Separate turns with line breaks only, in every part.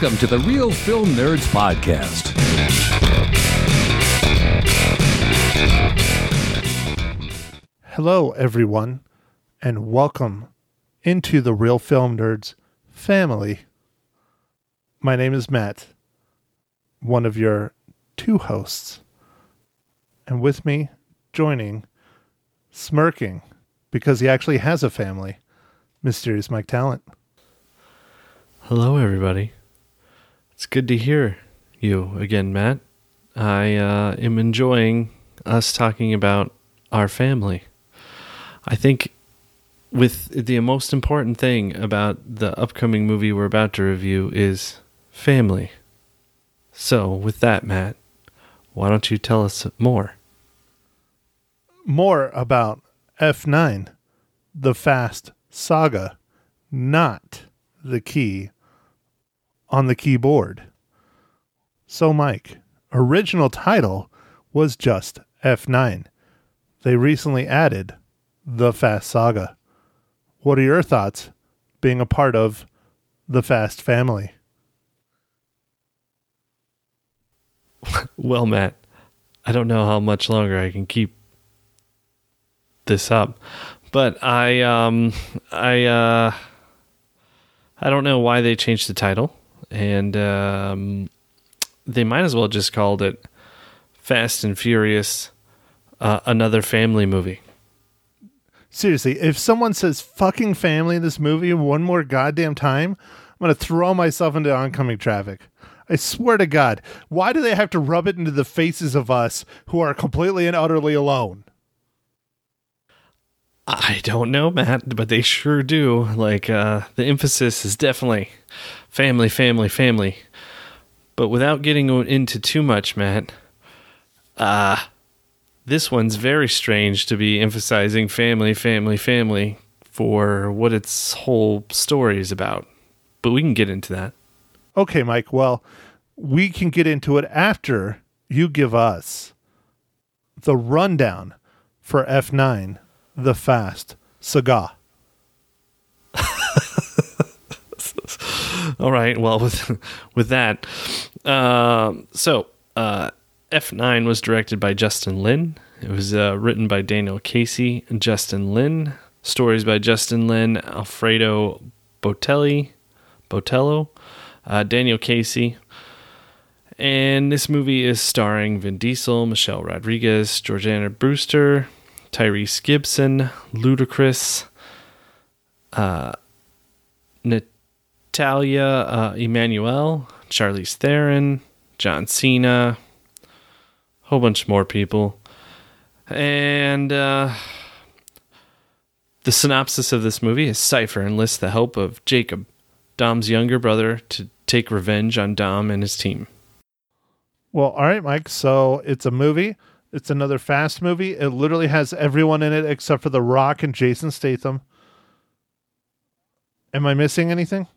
Welcome to the Real Film Nerds Podcast.
Hello, everyone, and welcome into the Real Film Nerds family. My name is Matt, one of your two hosts. And with me, joining, smirking, because he actually has a family, Mysterious Mike Talent.
Hello, everybody. It's good to hear you again, Matt. I uh, am enjoying us talking about our family. I think with the most important thing about the upcoming movie we're about to review is family. So, with that, Matt, why don't you tell us more?
More about F9, the Fast Saga, not the key on the keyboard. So, Mike, original title was just F9. They recently added the Fast Saga. What are your thoughts being a part of the Fast family?
Well, Matt, I don't know how much longer I can keep this up, but I um I uh I don't know why they changed the title, and um, they might as well just called it Fast and Furious, uh, another family movie.
Seriously, if someone says fucking family in this movie one more goddamn time, I'm going to throw myself into oncoming traffic. I swear to God. Why do they have to rub it into the faces of us who are completely and utterly alone?
I don't know, Matt, but they sure do. Like, uh, the emphasis is definitely family, family, family. But without getting into too much, Matt, uh, this one's very strange to be emphasizing family, family, family for what its whole story is about. But we can get into that.
Okay, Mike. Well, we can get into it after you give us the rundown for F9, the Fast Saga.
All right. Well, with with that, uh, so uh, F9 was directed by Justin Lin. It was uh, written by Daniel Casey and Justin Lin. Stories by Justin Lin, Alfredo Botelli, Botello, uh, Daniel Casey. And this movie is starring Vin Diesel, Michelle Rodriguez, Jordana Brewster, Tyrese Gibson, Ludacris, uh, Natalia uh, Emmanuel, Charlize Theron, John Cena, a whole bunch more people. And uh, the synopsis of this movie is Cypher enlists the help of Jacob, Dom's younger brother, to take revenge on Dom and his team.
Well, all right, Mike. So it's a movie. It's another fast movie. It literally has everyone in it except for The Rock and Jason Statham. Am I missing anything?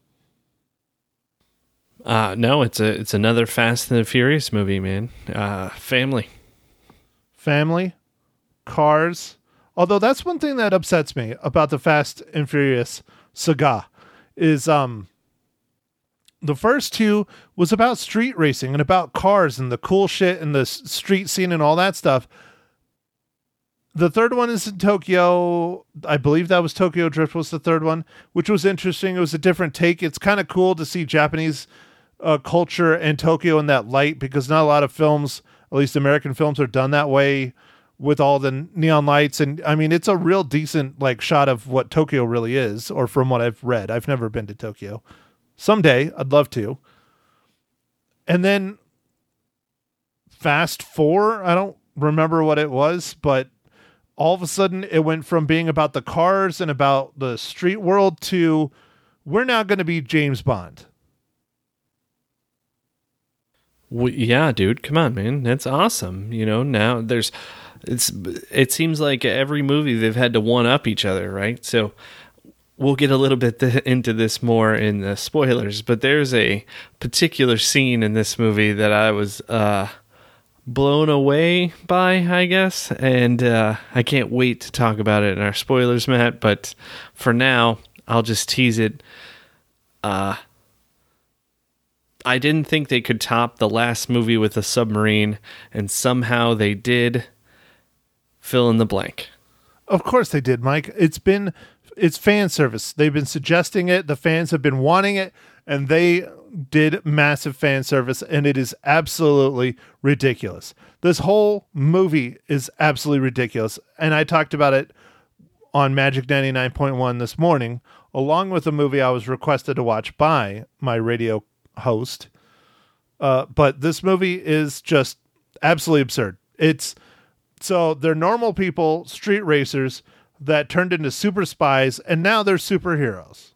Uh, no, it's a it's another Fast and the Furious movie, man. Uh, family,
family, cars. Although that's one thing that upsets me about the Fast and Furious saga is um the first two was about street racing and about cars and the cool shit and the street scene and all that stuff. The third one is in Tokyo. I believe that was Tokyo Drift was the third one, which was interesting. It was a different take. It's kind of cool to see Japanese uh, culture and Tokyo in that light because not a lot of films, at least American films, are done that way with all the neon lights. And I mean, it's a real decent like shot of what Tokyo really is, or from what I've read. I've never been to Tokyo. Someday I'd love to. And then Fast Four, I don't remember what it was, but all of a sudden it went from being about the cars and about the street world to we're now going to be James Bond.
Well, yeah, dude, come on, man. That's awesome. You know, now there's it's it seems like every movie they've had to one up each other, right? So we'll get a little bit th- into this more in the spoilers, but there's a particular scene in this movie that I was uh blown away by, I guess, and uh I can't wait to talk about it in our spoilers, Matt, but for now, I'll just tease it. Uh I didn't think they could top the last movie with a submarine, and somehow they did. Fill in the blank.
Of course they did, Mike. It's been it's fan service. They've been suggesting it. The fans have been wanting it, and they did massive fan service, and it is absolutely ridiculous. This whole movie is absolutely ridiculous, and I talked about it on Magic ninety nine point one this morning, along with a movie I was requested to watch by my radio host. Uh, but this movie is just absolutely absurd. It's so they're normal people, street racers that turned into super spies, and now they're superheroes.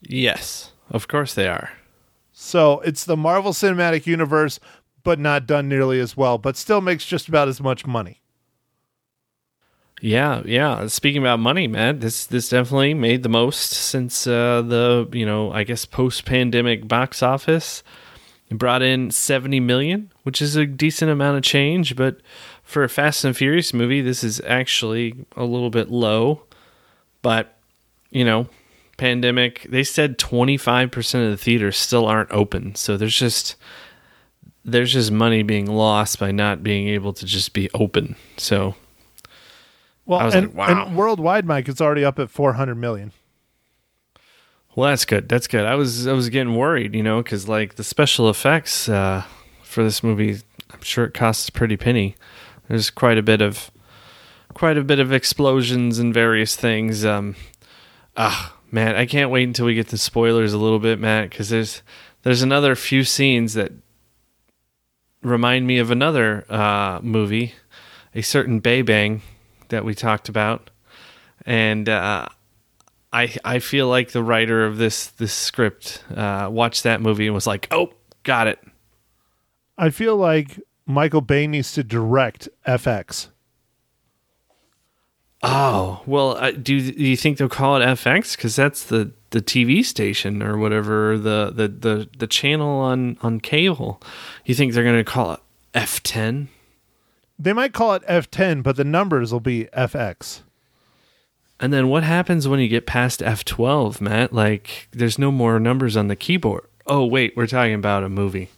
Yes, of course they are.
So it's the Marvel Cinematic Universe, but not done nearly as well, but still makes just about as much money.
Yeah, yeah. Speaking about money, man, this this definitely made the most since uh, the you know I guess post pandemic box office. It brought in seventy million, which is a decent amount of change, but for a Fast and Furious movie, this is actually a little bit low. But you know, pandemic. They said twenty five percent of the theaters still aren't open, so there's just there's just money being lost by not being able to just be open. So
Well, and,
like, wow.
and worldwide, Mike, it's already up at 400 million.
Well, that's good. That's good. I was I was getting worried, you know, because like the special effects uh, for this movie, I'm sure it costs a pretty penny. There's quite a bit of quite a bit of explosions and various things. Um, ah, man, I can't wait until we get to spoilers a little bit, Matt, because there's there's another few scenes that remind me of another uh, movie, a certain Bay Bang that we talked about, and. Uh, I I feel like the writer of this this script uh, watched that movie and was like, "Oh, got it."
I feel like Michael Bay needs to direct FX.
Oh, well, uh, do, you- do you think they'll call it FX because that's the, the TV station or whatever the, the, the, the channel on on cable? You think they're going to call it F10?
They might call it F10, but the numbers will be FX.
And then what happens when you get past F12, Matt? Like, there's no more numbers on the keyboard. Oh, wait, we're talking about a movie.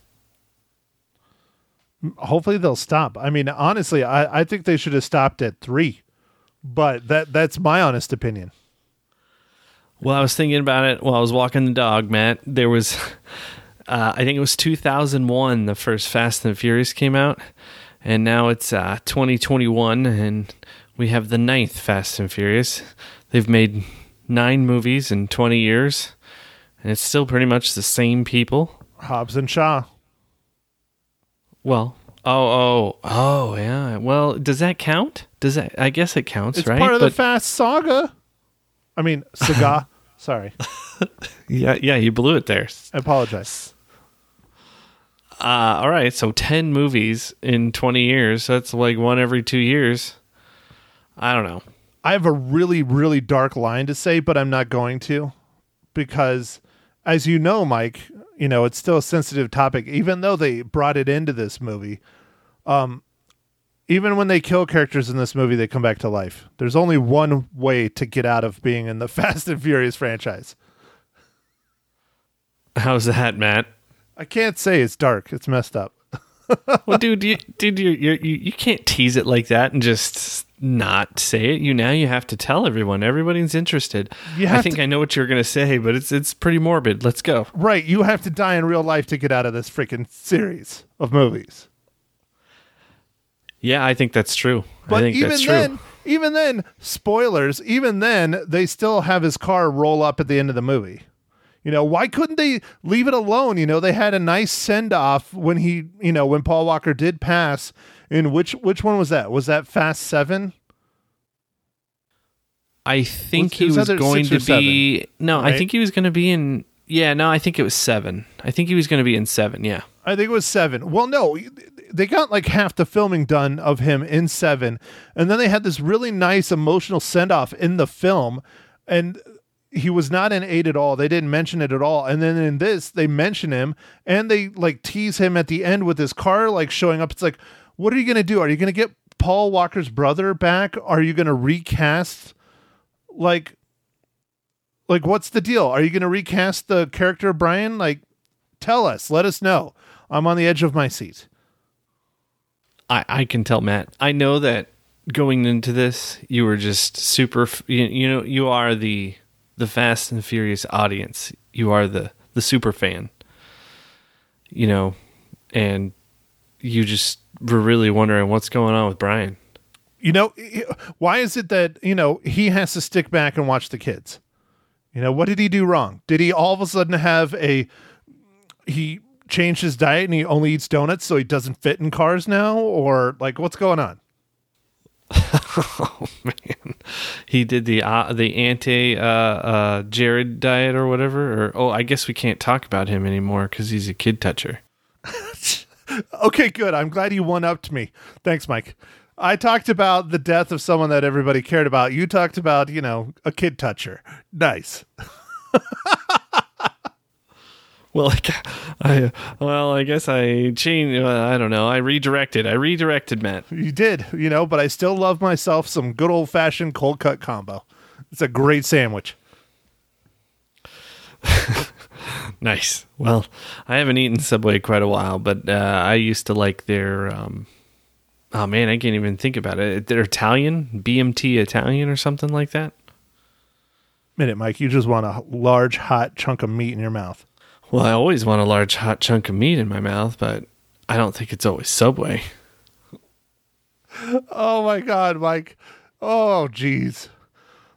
Hopefully they'll stop. I mean, honestly, I, I think they should have stopped at three, but that that's my honest opinion.
Well, I was thinking about it while I was walking the dog, Matt. There was, uh, I think it was 2001, the first Fast and Furious came out, and now it's uh, 2021, and we have the ninth Fast and Furious. They've made nine movies in 20 years, and it's still pretty much the same people.
Hobbs and Shaw.
Well, oh, oh, oh, yeah. Well, does that count? Does that? I guess it counts, right?
It's
right?
part of the Fast Saga. I mean, Saga. Sorry,
yeah, yeah, you blew it there.
I apologize.
Uh, all right, so 10 movies in 20 years. That's like one every two years. I don't know.
I have a really, really dark line to say, but I'm not going to because, as you know, Mike, you know, it's still a sensitive topic, even though they brought it into this movie. Um, even when they kill characters in this movie, they come back to life. There's only one way to get out of being in the Fast and Furious franchise.
How's that, Matt?
I can't say it's dark. It's messed up.
Well, dude, you, dude, you you you can't tease it like that and just not say it. You now you have to tell everyone. Everybody's interested. I think
to-
I know what you're gonna say, but it's it's pretty morbid. Let's go.
Right. You have to die in real life to get out of this freaking series of movies.
Yeah, I think that's true.
But
I think
even
that's true.
then, even then, spoilers, even then, they still have his car roll up at the end of the movie. You know, why couldn't they leave it alone? You know, they had a nice send off when he, you know, when Paul Walker did pass. In which which one was that? Was that Fast Seven?
I think
Was-
he
was
was going to be. No, I think he was going to be in. Yeah, no, I think it was seven. I think he was going to be in seven. Yeah.
I think it was seven. Well, no, they got like half the filming done of him in seven, and then they had this really nice emotional send off in the film, and he was not in eight at all. They didn't mention it at all, and then in this they mention him and they like tease him at the end with his car like showing up. It's like, what are you gonna do? Are you gonna get Paul Walker's brother back? Are you gonna recast like? Like, what's the deal? Are you to recast the character of Brian? Like, tell us. Let us know. I'm on the edge of my seat.
I, I can tell Matt. I know that going into this, you were just super. You, you know, you are the the Fast and Furious audience. You are the the super fan. You know, and you just were really wondering what's going on with Brian.
You know, why is it that, you know, he has to stick back and watch the kids? You know, what did he do wrong? Did he all of a sudden have a he changed his diet and he only eats donuts so he doesn't fit in cars now or like what's going on?
Oh man, he did the uh, the anti uh, uh, Jared diet or whatever. Or oh, I guess we can't talk about him anymore because he's a kid toucher.
Okay, good. I'm glad you one upped me. Thanks, Mike. I talked about the death of someone that everybody cared about. You talked about, you know, a kid toucher. Nice.
Well, like, I well, I guess I changed. Uh, I don't know. I redirected. I redirected Matt.
You did, you know, but I still love myself some good old fashioned cold cut combo. It's a great sandwich.
Nice. Well, I haven't eaten Subway quite a while, but uh, I used to like their. Um, oh man, I can't even think about it. They're Italian, BMT Italian or something like that.
Minute, Mike, you just want a large hot chunk of meat in your mouth.
Well, I always want a large hot chunk of meat in my mouth, but I don't think it's always Subway.
Oh my god, Mike. Oh jeez.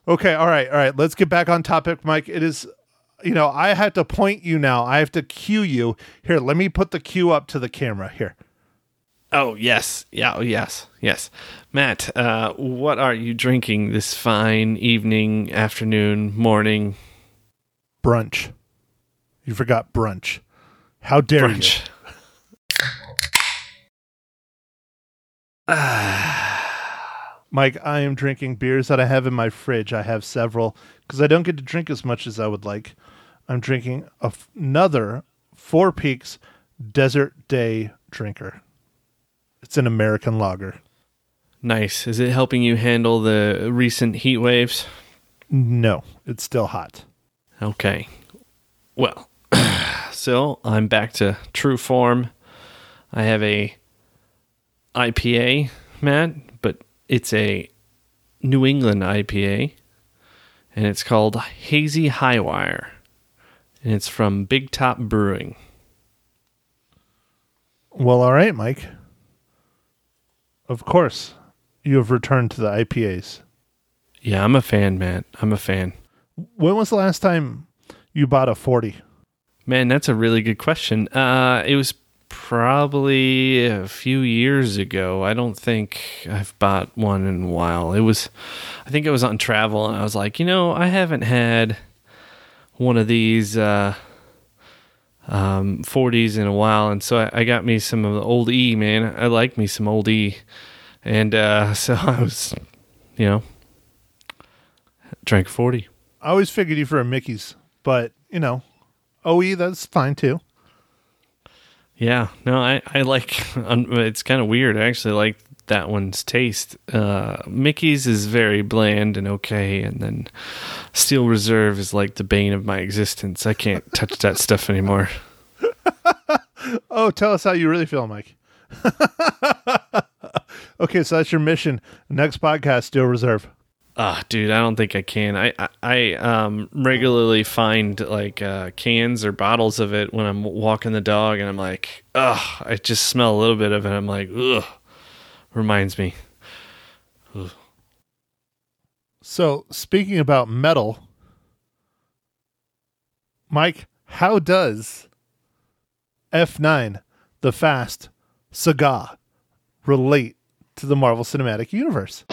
Okay, all right, all right. Let's get back on topic, Mike. It is you know, I have to point you now. I have to cue you. Here, let me put the cue up to the camera here.
Oh yes, yeah, oh, yes, yes. Matt, uh, what are you drinking this fine evening, afternoon, morning
Brunch. You forgot brunch. How dare
brunch?
you? Mike, I am drinking beers that I have in my fridge. I have several because I don't get to drink as much as I would like. I'm drinking f- another Four Peaks Desert Day drinker. It's an American lager.
Nice. Is it helping you handle the recent heat waves?
No, it's still hot.
Okay. Well, so I'm back to true form. I have a IPA, Matt, but it's a New England IPA, and it's called Hazy Highwire, and it's from Big Top Brewing.
Well, all right, Mike. Of course, you have returned to the IPAs.
Yeah, I'm a fan, Matt. I'm a fan.
When was the last time you bought a 40?
Man, that's a really good question. Uh, it was probably a few years ago. I don't think I've bought one in a while. It was, I think I was on travel and I was like, you know, I haven't had one of these uh, um, 40s in a while. And so I, I got me some of the old E, man. I like me some old E. And uh, so I was, you know, drank 40.
I always figured you for a Mickey's, but, you know, OE, that's fine too.
Yeah, no, I I like. It's kind of weird. I actually like that one's taste. Uh, Mickey's is very bland and okay, and then Steel Reserve is like the bane of my existence. I can't touch that stuff anymore.
Oh, tell us how you really feel, Mike. okay, so that's your mission. Next podcast, Steel Reserve.
Ah, dude, I don't think I can. I I, I um regularly find like uh, cans or bottles of it when I'm walking the dog, and I'm like, ugh, I just smell a little bit of it. I'm like, ugh, reminds me.
So, speaking about metal, Mike, how does F9, the Fast Saga, relate to the Marvel Cinematic Universe?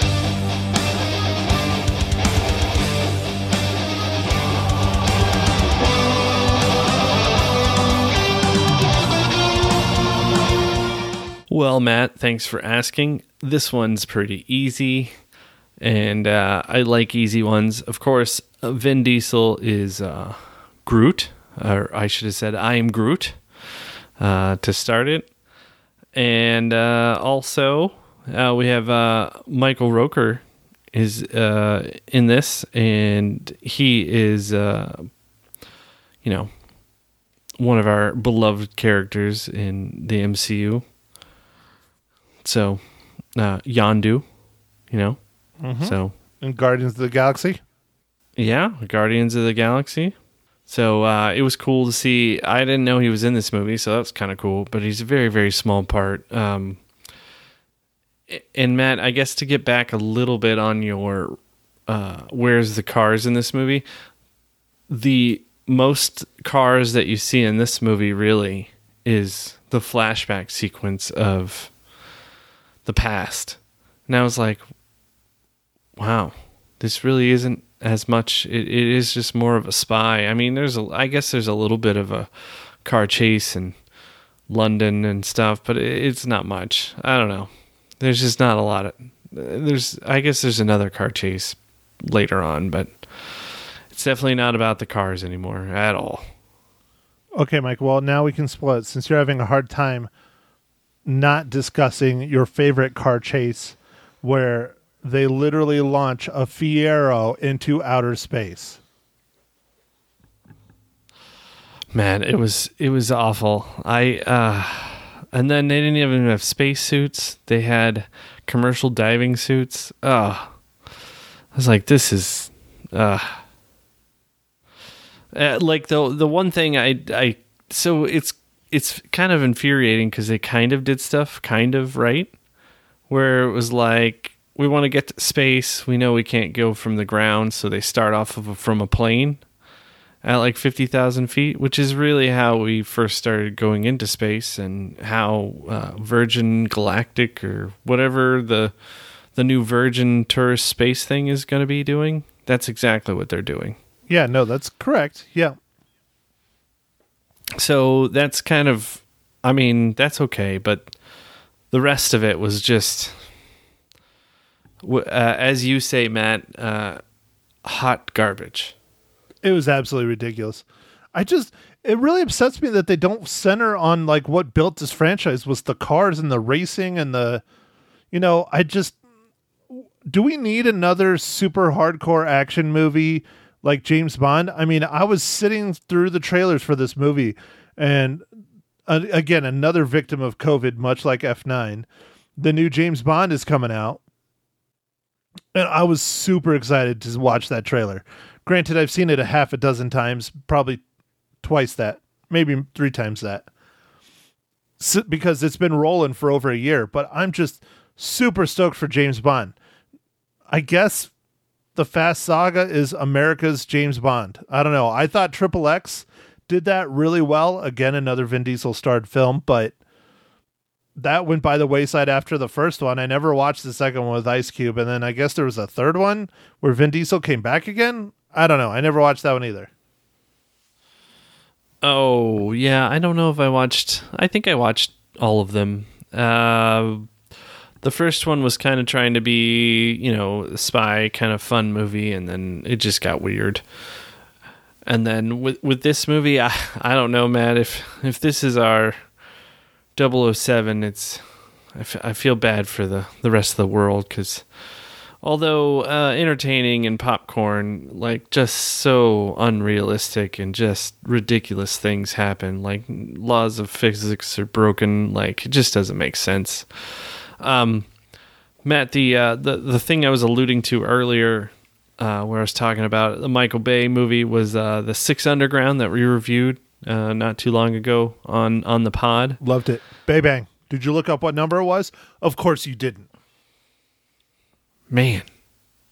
Well, Matt, thanks for asking. This one's pretty easy, and uh, I like easy ones. Of course, uh, Vin Diesel is uh, Groot, or I should have said I am Groot uh, to start it. And uh, also, uh, we have Michael Rooker is in this, and he is, you know, one of our beloved characters in the MCU. So, uh, Yondu, you know, so
in Guardians of the Galaxy.
yeah, Guardians of the Galaxy. So uh, it was cool to see. I didn't know he was in this movie, so that's kind of cool. But he's a very, very small part. Um, and Matt, I guess to get back a little bit on your uh, where's the cars in this movie, the most cars that you see in this movie really is the flashback sequence of the past. And I was like, wow, this really isn't as much. It, it is just more of a spy. I mean, there's a, I guess there's a little bit of a car chase in London and stuff, but it, it's not much. I don't know. There's just not a lot of. There's, I guess there's another car chase later on, but it's definitely not about the cars anymore at all.
Okay, Mike. Well, now we can split since you're having a hard time not discussing your favorite car chase where they literally launch a Fiero into outer space.
Man, it was it was awful. I uh and then they didn't even have space suits. They had commercial diving suits. Oh. I was like this is uh, uh like the the one thing I I so it's it's kind of infuriating cuz they kind of did stuff kind of right where it was like we want to get to space. We know we can't go from the ground, so they start off of a, from a plane at like 50,000 feet, which is really how we first started going into space and how uh, Virgin Galactic or whatever the the new Virgin tourist space thing is going to be doing. That's exactly what they're doing.
Yeah, no, that's correct. Yeah.
So that's kind of I mean, that's okay, but the rest of it was just uh, as you say, Matt, uh, hot garbage.
It was absolutely ridiculous. I just it really upsets me that they don't center on like what built this franchise was the cars and the racing and the you know, I just do we need another super hardcore action movie like James Bond? I mean, I was sitting through the trailers for this movie and uh, again, another victim of COVID much like F9. The new James Bond is coming out. And I was super excited to watch that trailer. Granted, I've seen it a half a dozen times, probably twice that, maybe three times that, S because it's been rolling for over a year. But I'm just super stoked for James Bond. I guess the Fast Saga is America's James Bond. I don't know. I thought Triple X did that really well. Again, another Vin Diesel starred film, but that went by the wayside after the first one. I never watched the second one with Ice Cube, and then I guess there was a third one where Vin Diesel came back again. I don't know. I never watched that one either.
Oh, yeah. I don't know if I watched. I think I watched all of them. Uh, the first one was kind of trying to be, you know, a spy kind of fun movie, and then it just got weird. And then with with this movie, I I don't know, man. If if this is our 007, it's I, f- I feel bad for the the rest of the world because although uh, entertaining and popcorn, like just so unrealistic and just ridiculous things happen. Like laws of physics are broken. Like it just doesn't make sense. Um, Matt, the uh, the the thing I was alluding to earlier, uh, where I was talking about the Michael Bay movie, was uh, the Six Underground that we reviewed uh, not too long ago on on the pod.
Loved it. Bay Bang. Did you look up what number it was? Of course you didn't.
Man,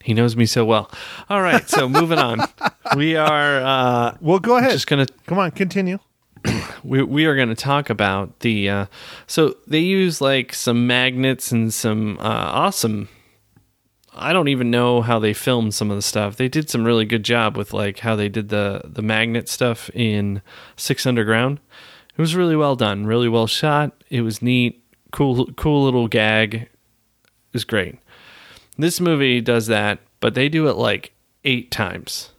he knows me so well. All right, so moving on. We are uh,
Well, go ahead.
just gonna
Come on, continue.
we we are going to talk about the uh, so they use like some magnets and some uh, awesome I don't even know how they filmed some of the stuff. They did some really good job with like how they did the the magnet stuff in Six Underground. It was really well done, really well shot. It was neat, cool cool little gag. It was great. This movie does that, but they do it like 8 times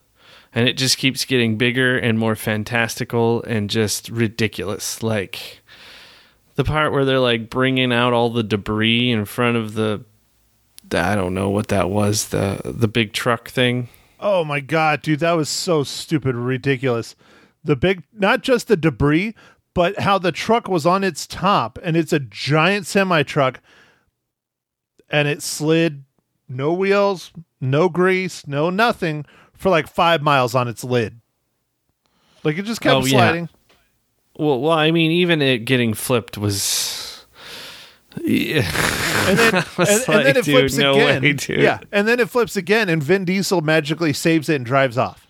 and it just keeps getting bigger and more fantastical and just ridiculous like the part where they're like bringing out all the debris in front of the I don't know what that was the the big truck thing.
Oh my god, dude, that was so stupid, ridiculous. The big, not just the debris, but how the truck was on its top, and it's a giant semi truck, and it slid, no wheels, no grease, no nothing, for like five miles on its lid. Like it just kept
Oh, yeah.
sliding.
Well, well, I mean, even it getting flipped was. Yeah.
And then, and,
was
and then it
dude,
flips
no
again.
way.
Yeah, and then it flips again, and Vin Diesel magically saves it and drives off.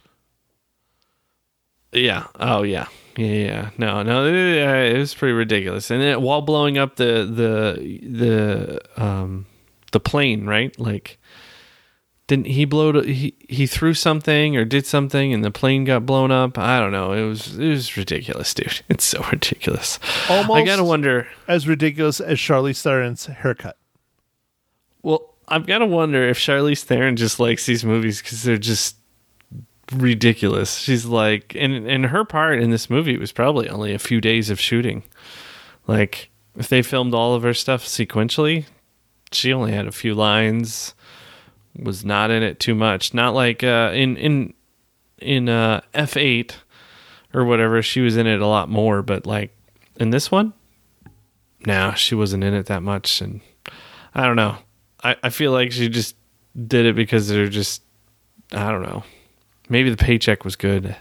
Yeah. Oh yeah. Yeah. Yeah. No. No. It, it was pretty ridiculous. And then while blowing up the the the um the plane, right? Like, didn't he blow? He he threw something or did something, and the plane got blown up. I don't know. It was it was ridiculous, dude. It's so ridiculous.
Almost
I gotta wonder.
as ridiculous as Charlize Theron's haircut.
Well, I've got to wonder if Charlize Theron just likes these movies because they're just ridiculous. She's like, and and her part in this movie was probably only a few days of shooting. Like, if they filmed all of her stuff sequentially, she only had a few lines. Was not in it too much. Not like uh, in in in uh, F eight or whatever. She was in it a lot more, but like in this one, no, she wasn't in it that much. And I don't know. I, I feel like she just did it because they're just I don't know. Maybe the paycheck was good.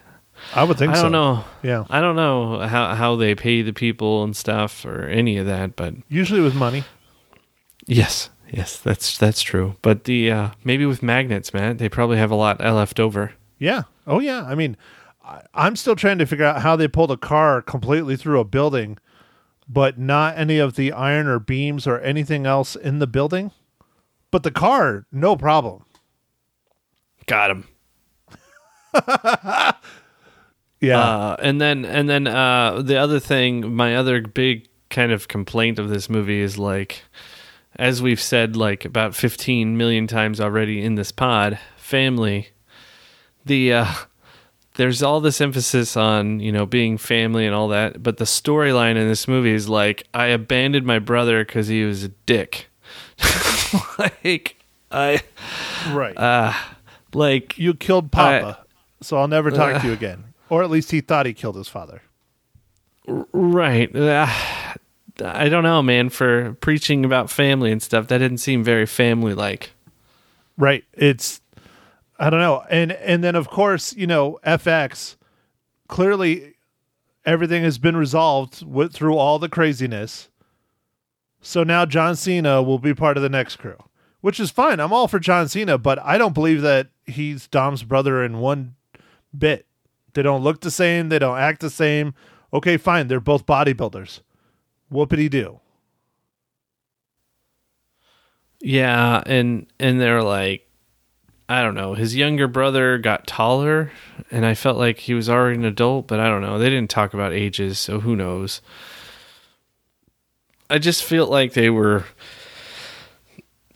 I would think
I don't know.
Yeah.
I don't know how how they pay the people and stuff or any of that, but
Usually with money.
yes, yes, that's that's true. But the uh maybe with magnets, man, they probably have a lot left over.
Yeah. Oh, yeah. I mean, I, I'm still trying to figure out how they pulled a car completely through a building, but not any of the iron or beams or anything else in the building. But the car, no problem.
Got him.
Yeah.
Uh, and then and then uh, the other thing, my other big kind of complaint of this movie is like, as we've said like about fifteen million times already in this pod, family. The uh, there's all this emphasis on you know being family and all that, but the storyline in this movie is like I abandoned my brother because he was a dick. like I
right.
uh like
you killed Papa, so I'll never talk to you again. Or at least he thought he killed his father.
Right. Uh, I don't know, man. For preaching about family and stuff, that didn't seem very family like.
Right. It's I don't know. And and then of course, you know, FX clearly everything has been resolved with, through all the craziness. So now John Cena will be part of the next crew, which is fine. I'm all for John Cena, but I don't believe that he's Dom's brother in one bit. They don't look the same, they don't act the same. Okay, fine. They're both bodybuilders. Whoopity do.
Yeah, and and they're like, I don't know. His younger brother got taller, and I felt like he was already an adult, but I don't know. They didn't talk about ages, so who knows. I just feel like they were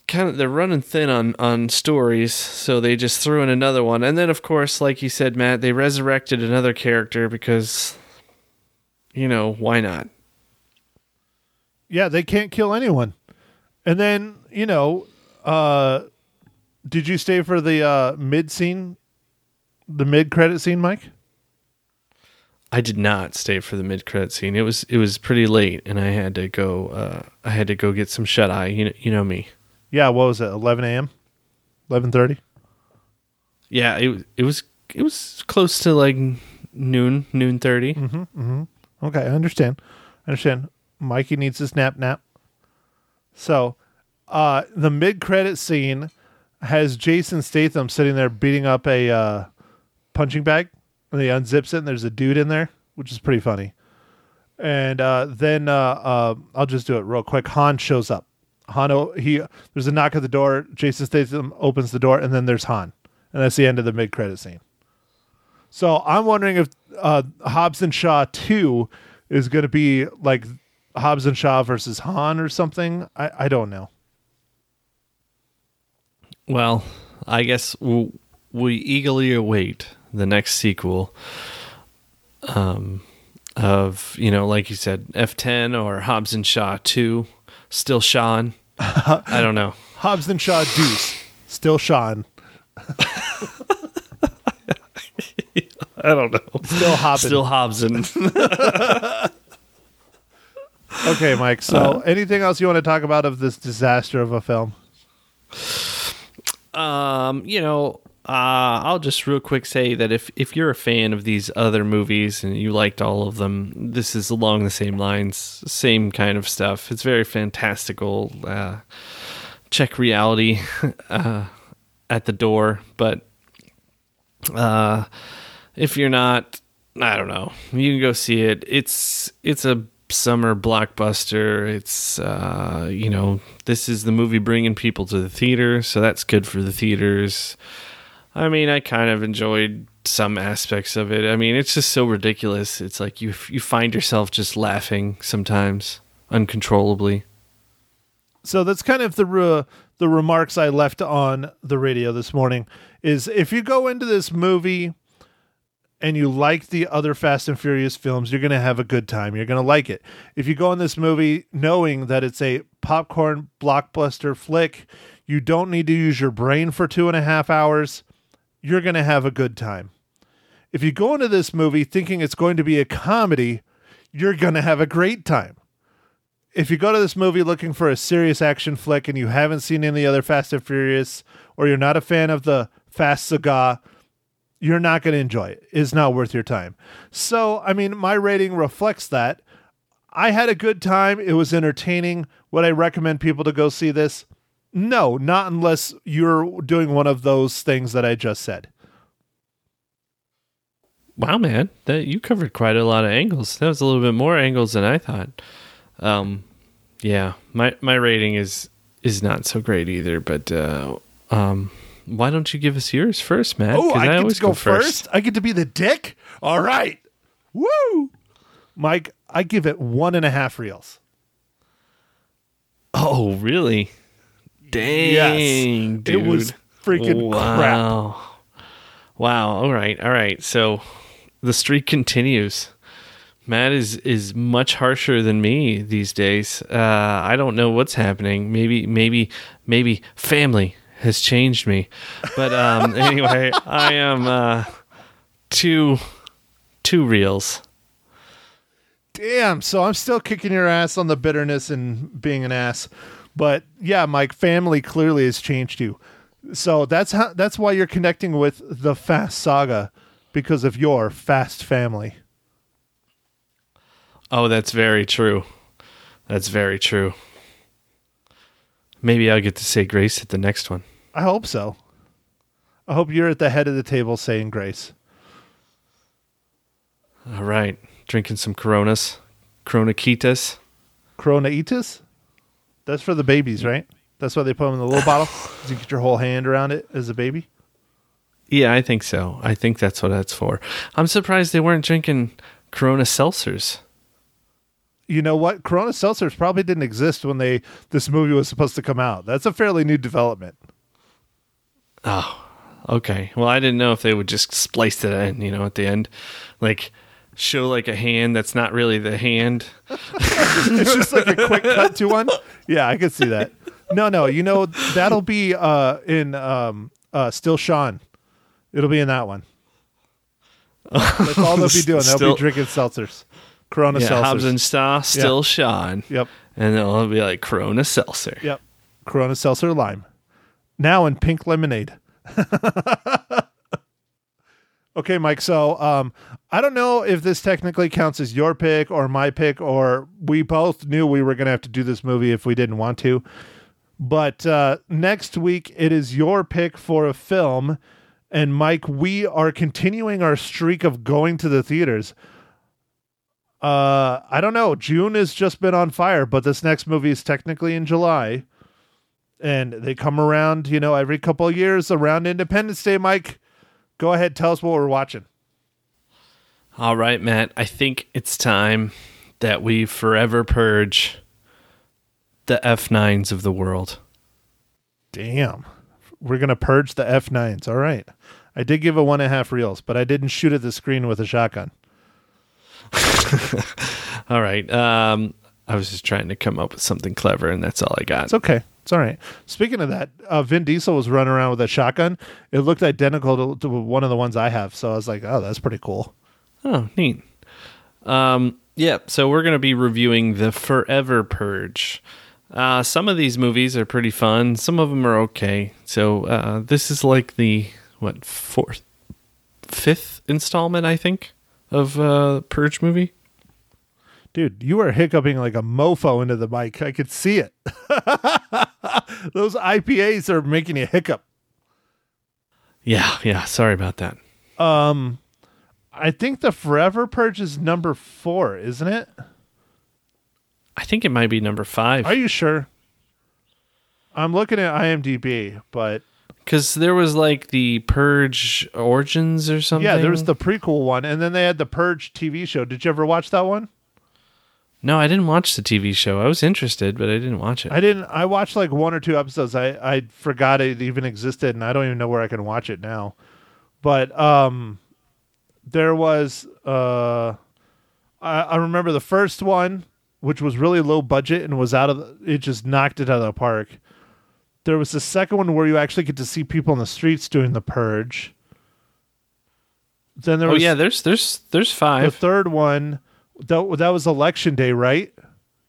kind of they're running thin on on stories, so they just threw in another one. And then of course, like you said, Matt, they resurrected another character because you know, why not?
Yeah, they can't kill anyone. And then, you know, uh did you stay for the uh mid scene the mid credit scene, Mike?
I did not stay for the mid credit scene. It was it was pretty late, and I had to go. Uh, I had to go get some shut eye. You know, you know me.
Yeah, what was it? 11 a.m. 11:30.
Yeah, it it was it was close to like noon noon 30
Okay, I understand. I understand. Mikey needs his nap nap. So, uh the mid credit scene has Jason Statham sitting there beating up a uh punching bag and he unzips it and there's a dude in there, which is pretty funny. And uh then uh, uh I'll just do it real quick. Han shows up. Han o- he there's a knock at the door, Jason Statham opens the door and then there's Han. And that's the end of the mid credit scene. So I'm wondering if uh, Hobbs and Shaw 2 is going to be like Hobbs and Shaw versus Han or something. I, I don't know.
Well, I guess w- we eagerly await the next sequel. Um, of you know, like you said, F10 or Hobbs and Shaw 2, still Sean. I don't know.
Hobbs and Shaw Deuce. Still Sean.
I don't know.
Still Hobbs.
Still Hobson.
Okay, Mike. So, anything else you want to talk about of this disaster of a film?
um, you know, uh, I'll just real quick say that if if you're a fan of these other movies and you liked all of them, this is along the same lines, same kind of stuff. It's very fantastical. Uh, check reality uh, at the door, but uh, if you're not, I don't know. You can go see it. It's it's a summer blockbuster. It's uh, you know this is the movie bringing people to the theater, so that's good for the theaters. I mean, I kind of enjoyed some aspects of it. I mean, it's just so ridiculous. It's like you you find yourself just laughing sometimes uncontrollably.
So that's kind of the re- the remarks I left on the radio this morning. Is if you go into this movie and you like the other Fast and Furious films, you're going to have a good time. You're going to like it. If you go in this movie knowing that it's a popcorn blockbuster flick, you don't need to use your brain for two and a half hours, you're going to have a good time. If you go into this movie thinking it's going to be a comedy, you're going to have a great time. If you go to this movie looking for a serious action flick and you haven't seen any other Fast and Furious, or you're not a fan of the Fast Saga, you're not going to enjoy it. It's not worth your time. So, I mean, my rating reflects that. I had a good time. It was entertaining. Would I recommend people to go see this? No, not unless you're doing one of those things that I just said.
Wow, man, that you covered quite a lot of angles. That was a little bit more angles than I thought. Um, yeah, my my rating is is not so great either. But uh, um, why don't you give us yours first, Matt?
Oh,
'Cause
I, get
always
to go first? I get to be the dick? All right. Woo! Mike, I give it one and a half reels.
Oh, really? Dang,
Yes.
dude.
It was freaking crap.
wow. Wow. All right. All right. So the streak continues. Matt is is much harsher than me these days. Uh, I don't know what's happening. Maybe maybe maybe family has changed me. But um, anyway, I am uh, two two reels.
Damn. So I'm still kicking your ass on the bitterness and being an ass. But yeah, Mike, family clearly has changed you. So that's how that's why you're connecting with the Fast Saga because of your fast family.
Oh, that's very true. That's very true. Maybe I'll get to say grace at the next one.
I hope so. I hope you're at the head of the table saying grace.
All right. Drinking some Coronas. Coronaquitas.
Coronitis? That's for the babies, right? That's why they put them in the little bottle. You get your whole hand around it as a baby.
Yeah, I think so. I think that's what that's for. I'm surprised they weren't drinking Corona seltzers.
You know what? Corona seltzers probably didn't exist when they this movie was supposed to come out. That's a fairly new development.
Oh, okay. Well, I didn't know if they would just splice it in, you know, at the end. Like, show like a hand that's not really the hand.
It's just like a quick cut to one. Yeah, I could see that. No, no, you know that'll be uh in um uh Still Sean. It'll be in that one. That's all they'll be doing. They'll
Still-
be drinking seltzers. Corona
Yeah,
seltzers.
Hobbs and Shaw, still Sean.
Yep.
And it'll be like Corona seltzer.
Yep. Corona Seltzer Lime. Now in pink lemonade. okay, Mike. So um, I don't know if this technically counts as your pick or my pick, or we both knew we were going to have to do this movie if we didn't want to. But uh, next week, it is your pick for a film. And Mike, we are continuing our streak of going to the theaters. Uh, I don't know. June has just been on fire, but this next movie is technically in July, and they come around, you know, every couple of years around Independence Day. Mike, go ahead, tell us what we're watching.
All right, Matt. I think it's time that we forever purge the F9s of the world.
Damn, we're gonna purge the F nines. All right, I did give a one and a half reels, but I didn't shoot at the screen with a shotgun.
All right. Um, I was just trying to come up with something clever, and that's all I got.
It's okay. It's all right. Speaking of that, uh, Vin Diesel was running around with a shotgun. It looked identical to, to one of the ones I have. So I was like, oh, that's pretty cool.
Oh, neat. Um, yeah, so we're going to be reviewing The Forever Purge. Uh, some of these movies are pretty fun. Some of them are okay. So uh, this is like the, what, fourth, fifth installment, I think, of uh, Purge movie.
Dude, you are hiccuping like a mofo into the mic. I could see it. Those IPAs are making you hiccup.
Yeah, yeah. Sorry about that.
Um, I think the Forever Purge is number four, isn't it?
I think it might be number five.
Are you sure? I'm looking at IMDb, but
Because there was like the Purge Origins or something.
yeah, there was the prequel one, and then they had the Purge TV show. Did you ever watch that one?
No, I didn't watch the TV show. I was interested, but I didn't watch it.
I didn't. I watched like one or two episodes. I I forgot it even existed, and I don't even know where I can watch it now. But um, there was uh, I, I remember the first one, which was really low budget and was out of the, it just knocked it out of the park. There was the second one where you actually get to see people in the streets doing the purge. Then there
oh
was
yeah, there's there's there's five.
the third one. That that was election day, right?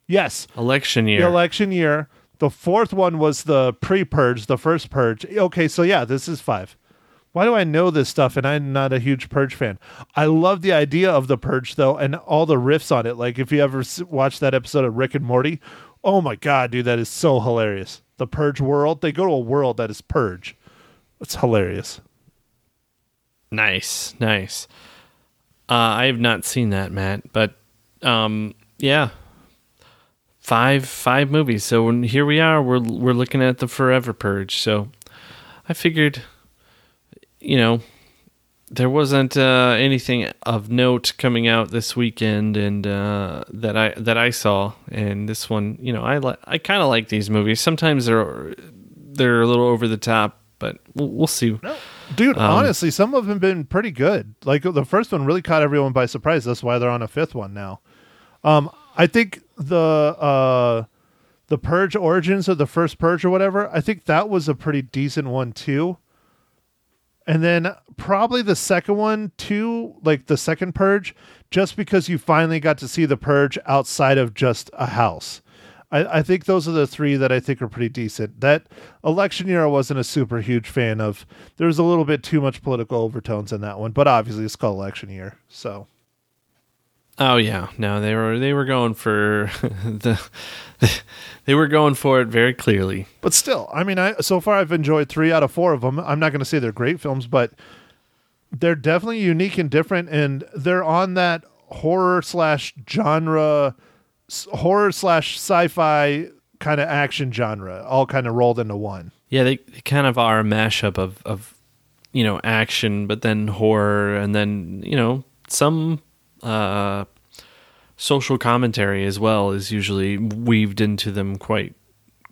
Yes,
election
the
year.
election year. The fourth one was the pre-purge, the first purge. Okay, so yeah, this is five. Why do I know this stuff and I'm not a huge purge fan? I love the idea of the purge though, and all the riffs on it. Like if you ever watch that episode of Rick and Morty, oh my god, dude, that is so hilarious. The purge world. They go to a world that is purge. It's hilarious.
Nice, nice. Uh, I have not seen that, Matt, but um, yeah, five five movies. So when, here we are. We're we're looking at the Forever Purge. So I figured, you know, there wasn't uh, anything of note coming out this weekend, and uh, that I that I saw. And this one, you know, I li- I kind of like these movies. Sometimes they're they're a little over the top, but we'll, we'll see.
Dude,
Um,
honestly, some of them have been pretty good. Like the first one really caught everyone by surprise. That's why they're on a fifth one now. Um, I think the uh, the Purge Origins or the first Purge or whatever. I think that was a pretty decent one too. And then probably the second one too, like the second Purge, just because you finally got to see the Purge outside of just a house. I, I think those are the three that I think are pretty decent. That election year, I wasn't a super huge fan of. There was a little bit too much political overtones in that one, but obviously it's called election year, so
Oh yeah, no, they were they were going for the they were going for it very clearly.
But still, I mean, I so far I've enjoyed three out of four of them. I'm not going to say they're great films, but they're definitely unique and different, and they're on that horror slash genre, horror slash sci-fi kind of action genre, all kind of rolled into one.
Yeah, they, they kind of are a mashup of of you know action, but then horror, and then you know some uh, social commentary as well is usually weaved into them quite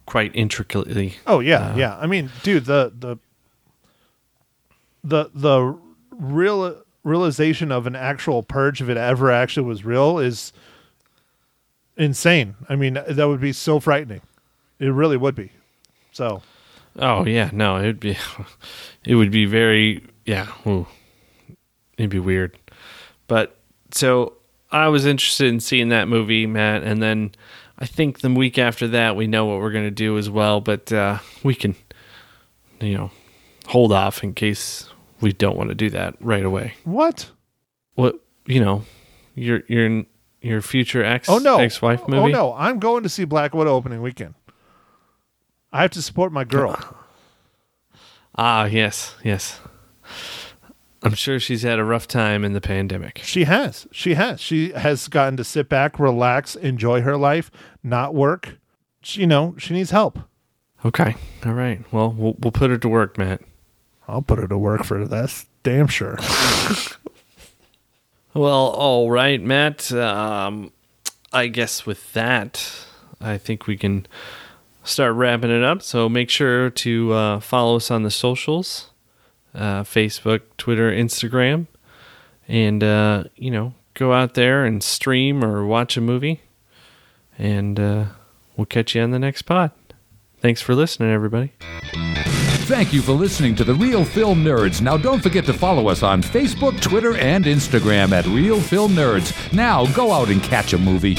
quite intricately.
Oh yeah, yeah. I mean, dude, the the the the real realization of an actual purge, if it ever actually was real, is insane. I mean, that would be so frightening. It really would be. So
Oh yeah, no, it'd be it would be very yeah, ooh, it'd be weird. But so I was interested in seeing that movie, Matt, and then I think the week after that we know what we're gonna do as well, but uh, we can you know hold off in case we don't want to do that right away.
what?
What you know, your your your future ex
Oh no,
ex wife movie.
Oh no, I'm going to see Black Widow opening weekend. I have to support my girl.
Ah yes, yes. I'm sure she's had a rough time in the pandemic.
She has. She has. She has gotten to sit back, relax, enjoy her life, not work. She, you know, she needs help.
Okay. All right. Well, we'll we'll put her to work, Matt.
I'll put her to work for that's damn sure.
Well, all right, Matt. Um, I guess with that, I think we can start wrapping it up. So make sure to uh, follow us on the socials uh, Facebook, Twitter, Instagram. And, uh, you know, go out there and stream or watch a movie. And uh, we'll catch you on the next pod. Thanks for listening, everybody.
Thank you for listening to The Real Film Nerds. Now, don't forget to follow us on Facebook, Twitter, and Instagram at Real Film Nerds. Now, go out and catch a movie.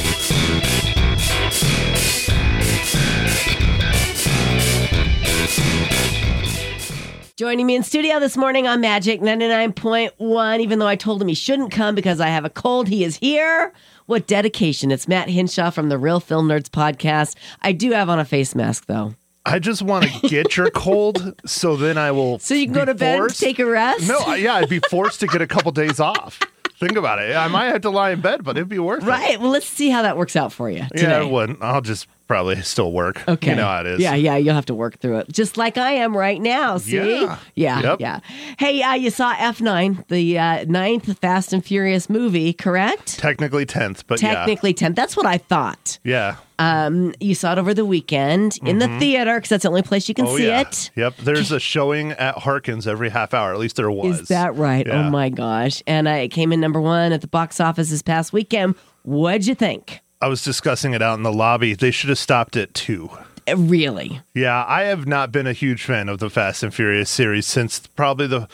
Joining me in studio this morning on Magic 99.1, even though I told him he shouldn't come because I have a cold, he is here. What dedication. It's Matt Hinshaw from the Real Film Nerds podcast. I do have on a face mask, though.
I just want to get your cold, so then I will.
So you can go to bed
forced-
take a rest?
No, yeah, I'd be forced to get a couple days off. Think about it. I might have to lie in bed, but it'd be worth it.
Right. Well, let's see how that works out for you today.
Yeah, it wouldn't. I'll just probably still work.
Okay.
You know how it is.
Yeah, yeah, you'll have to work through it. Just like I am right now. See?
Yeah.
Yeah.
Yep.
yeah. Hey, uh, you saw F9, the uh, ninth Fast and Furious movie, correct?
Technically 10th, but
Technically 10th. That's what I thought.
yeah.
Um, you saw it over the weekend in the theater because that's the only place you can
Mm-hmm. Oh,
see
yeah.
it.
Yep. There's a showing at Harkins every half hour. At least there was.
Is that right?
Yeah.
Oh my gosh. And I it came in number one at the box office this past weekend. What'd you think?
I was discussing it out in the lobby. They should have stopped at two.
Uh, Really?
Yeah, I have not been a huge fan of the Fast and Furious series since probably the.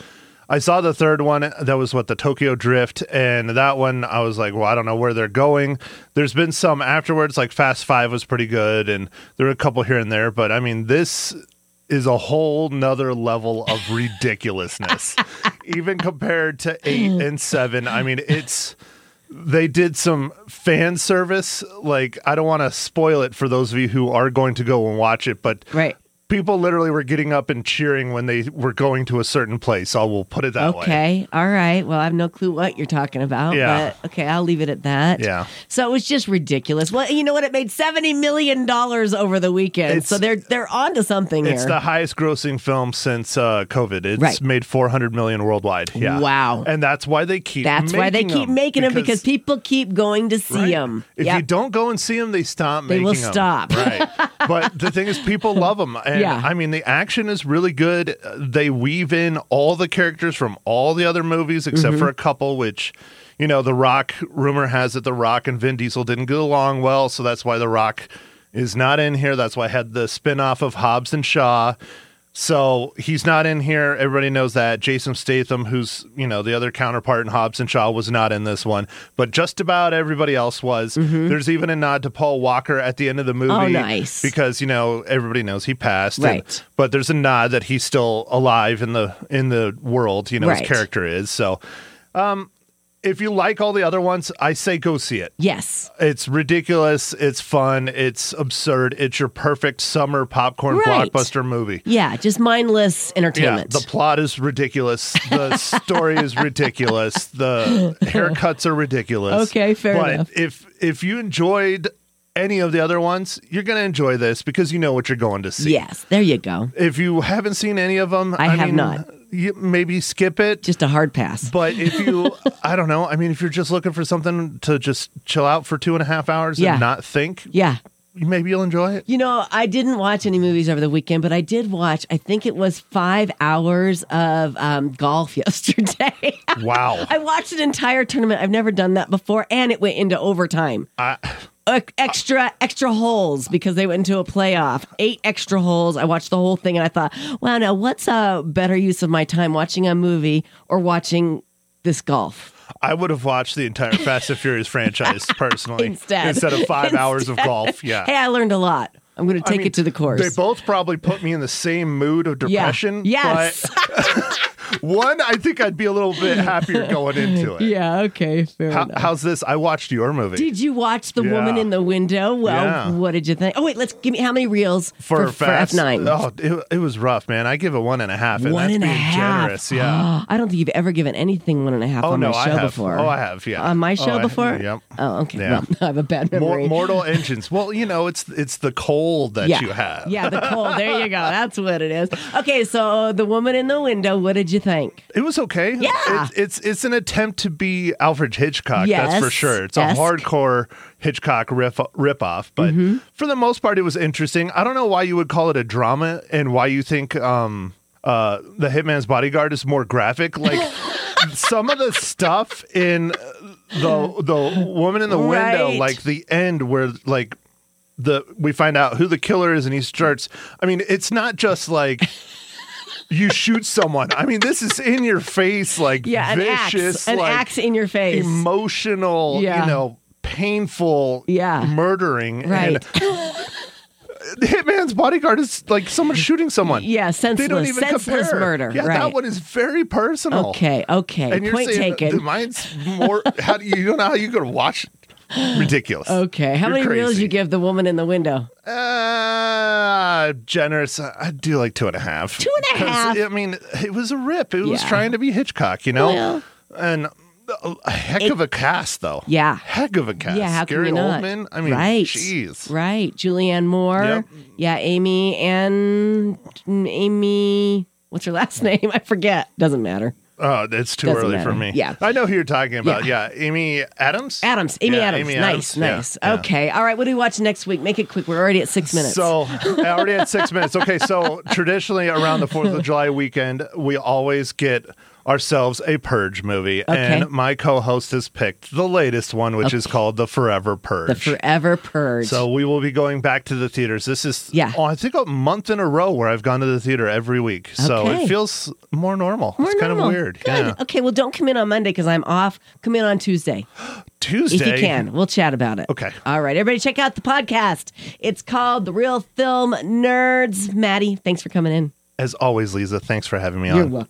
I saw the third one. That was what the Tokyo Drift, and that one I was like, well, I don't know where they're going. There's been some afterwards, like Fast Five was pretty good, and there were a couple here and there. But I mean, this is a whole nother level of ridiculousness, even compared to eight and seven. I mean, it's they did some fan service. Like, I don't want to spoil it for those of you who are going to go and watch it, but
Right.
People literally were getting up and cheering when they were going to a certain place. I will put it that way.
Okay. All right. Well, I have no clue what you're talking about.
Yeah.
But okay, I'll leave it at that.
Yeah.
So it was just ridiculous. Well, you know what? It made seventy million dollars over the weekend.
It's-
so they're they're onto something
It's
here.
the highest grossing film since uh, COVID. It's
Right.
made 400 million worldwide. Yeah.
Wow.
And that's why they keep
That's why they keep making them because people keep going to see
Right.
them.
If you don't go and see them, they stop
They
making
will
'em.
stop.
Right. but the thing is, people love them. And
Yeah.
I mean, the action is really good. They weave in all the characters from all the other movies except
Mm-hmm.
for a couple, which. You know, The Rock, rumor has it The Rock and Vin Diesel didn't get along well, so that's why The Rock is not in here. That's why I had the spin off of Hobbs and Shaw. So he's not in here. Everybody knows that. Jason Statham, who's, you know, the other counterpart in Hobbs and Shaw, was not in this one. But just about everybody else was. There's even a nod to Paul Walker at the end of the movie.
Mm-hmm. Oh, nice.
Because, you know, everybody knows he passed. and-
Right.
but there's a nod that he's still alive in the in the world, you know,
Right.
his character is. So um if you like all the other ones, I say go see it.
Yes.
It's ridiculous. It's fun. It's absurd. It's your perfect summer popcorn
Right.
blockbuster movie.
Yeah. Just mindless
Yeah,
entertainment.
the plot is ridiculous. The story is ridiculous. The haircuts are ridiculous.
Okay, fair
but
enough.
if if you enjoyed any of the other ones, you're going to enjoy this because you know what you're going to see.
yes. There you go.
If you haven't seen any of them,
I have
mean,
not.
You maybe skip it.
Just a hard pass.
but if you, I don't know. I mean, if you're just looking for something to just chill out for two and a half hours
Yeah.
and not think,
yeah.
maybe you'll enjoy it.
You know, I didn't watch any movies over the weekend, but I did watch, I think it was five hours of um, golf yesterday.
Wow.
I watched an entire tournament. I've never done that before, and it went into overtime.
I,
extra extra holes because they went into a playoff. Eight extra holes. I watched the whole thing and I thought, wow, now what's a better use of my time watching a movie or watching this golf?
I would have watched the entire Fast and Furious franchise personally
Instead.
of five hours of golf. Yeah.
Hey, I learned a lot. I'm going to
I
take
mean,
it to the course.
They both probably put me in the same mood of
yeah.
depression.
Yes.
But one, I think I'd be a little bit happier going into it.
yeah. Okay. Fair
How,
enough.
how's this? I watched your movie.
Did you watch the woman in the window? Well,
Yeah.
what did you think? Oh wait, let's give me how many reels for, for,
Fast-
F9?
Oh, it, it was rough, man. I give it one and a half. And
One
that's
and a half.
generous. Yeah.
I don't think you've ever given anything one and a half
Oh
on
no,
my
I
show before.
Oh, I have. Yeah.
On my
Oh,
show
I-
before?
Yep.
Oh, okay.
Yeah.
Well, I have a bad
Mor-
memory.
mortal engines. Well, you know, it's it's the cold that
yeah.
you have.
Yeah, the cold. There you go. That's what it is. Okay, so the woman in the window, what did you think?
It was okay.
Yeah.
It's, it's it's an attempt to be Alfred Hitchcock. that's for sure. It's a hardcore Hitchcock riff ripoff, but
Mm-hmm.
for the most part, it was interesting. I don't know why you would call it a drama and why you think um uh the Hitman's Bodyguard is more graphic. Like some of the stuff in the the woman in the window, like the end where like the we find out who the killer is, and he starts. I mean, it's not just like. You shoot someone. I mean, this is in your face, like
Yeah, an
vicious,
axe, an
like
axe in your face.
emotional,
Yeah.
you know, painful,
Yeah.
murdering.
Right.
And the Hitman's bodyguard is like someone shooting someone.
Yeah, senseless,
They don't even
senseless
compare.
murder.
Yeah,
right.
that one is very personal.
Okay, okay.
And you're
Point
saying
taken.
mine's more. How do you, you don't know how you gonna watch? Ridiculous.
Okay, how
You're
many reels
crazy.
you give the woman in the window?
Uh, Uh, generous. Uh, I do like two and a half.
Two and a half?
I mean, it was a rip. It was
Yeah.
trying to be Hitchcock, you know.
Well.
and uh, a heck of a cast, though.
Yeah.
heck of a cast.
Yeah, how can
Gary
you not?
Oldman. I mean,
right,
jeez.
right. Julianne Moore.
Yep.
Yeah, Amy and Amy. What's her last name? I forget. Doesn't matter.
Oh, it's too
Doesn't
early
matter.
for me.
Yeah.
I know who you're talking about.
Yeah.
Yeah, Amy Adams.
Adams. Amy
Yeah,
Adams.
Amy
nice,
Adams.
Nice.
yeah.
Okay. All right. What do we watch next week? Make it quick. We're already at six minutes.
So I already had six minutes. Okay, so traditionally around the Fourth of July weekend, we always get ourselves a Purge movie,
Okay.
and my co-host has picked the latest one, which is called The Forever Purge.
the Forever Purge.
so we will be going back to the theaters. This is
Yeah.
oh, I think a month in a row where I've gone to the theater every week. So
Okay.
it feels more normal.
More
it's kind of weird.
Good.
Yeah.
Okay. Well, don't come in on Monday because I'm off. Come in on Tuesday
Tuesday.
if you can. We'll chat about it.
Okay.
All right. Everybody, check out the podcast. It's called The Real Film Nerds. Maddie, thanks for coming in.
As always, Lisa, thanks for having me
You're
on.
welcome.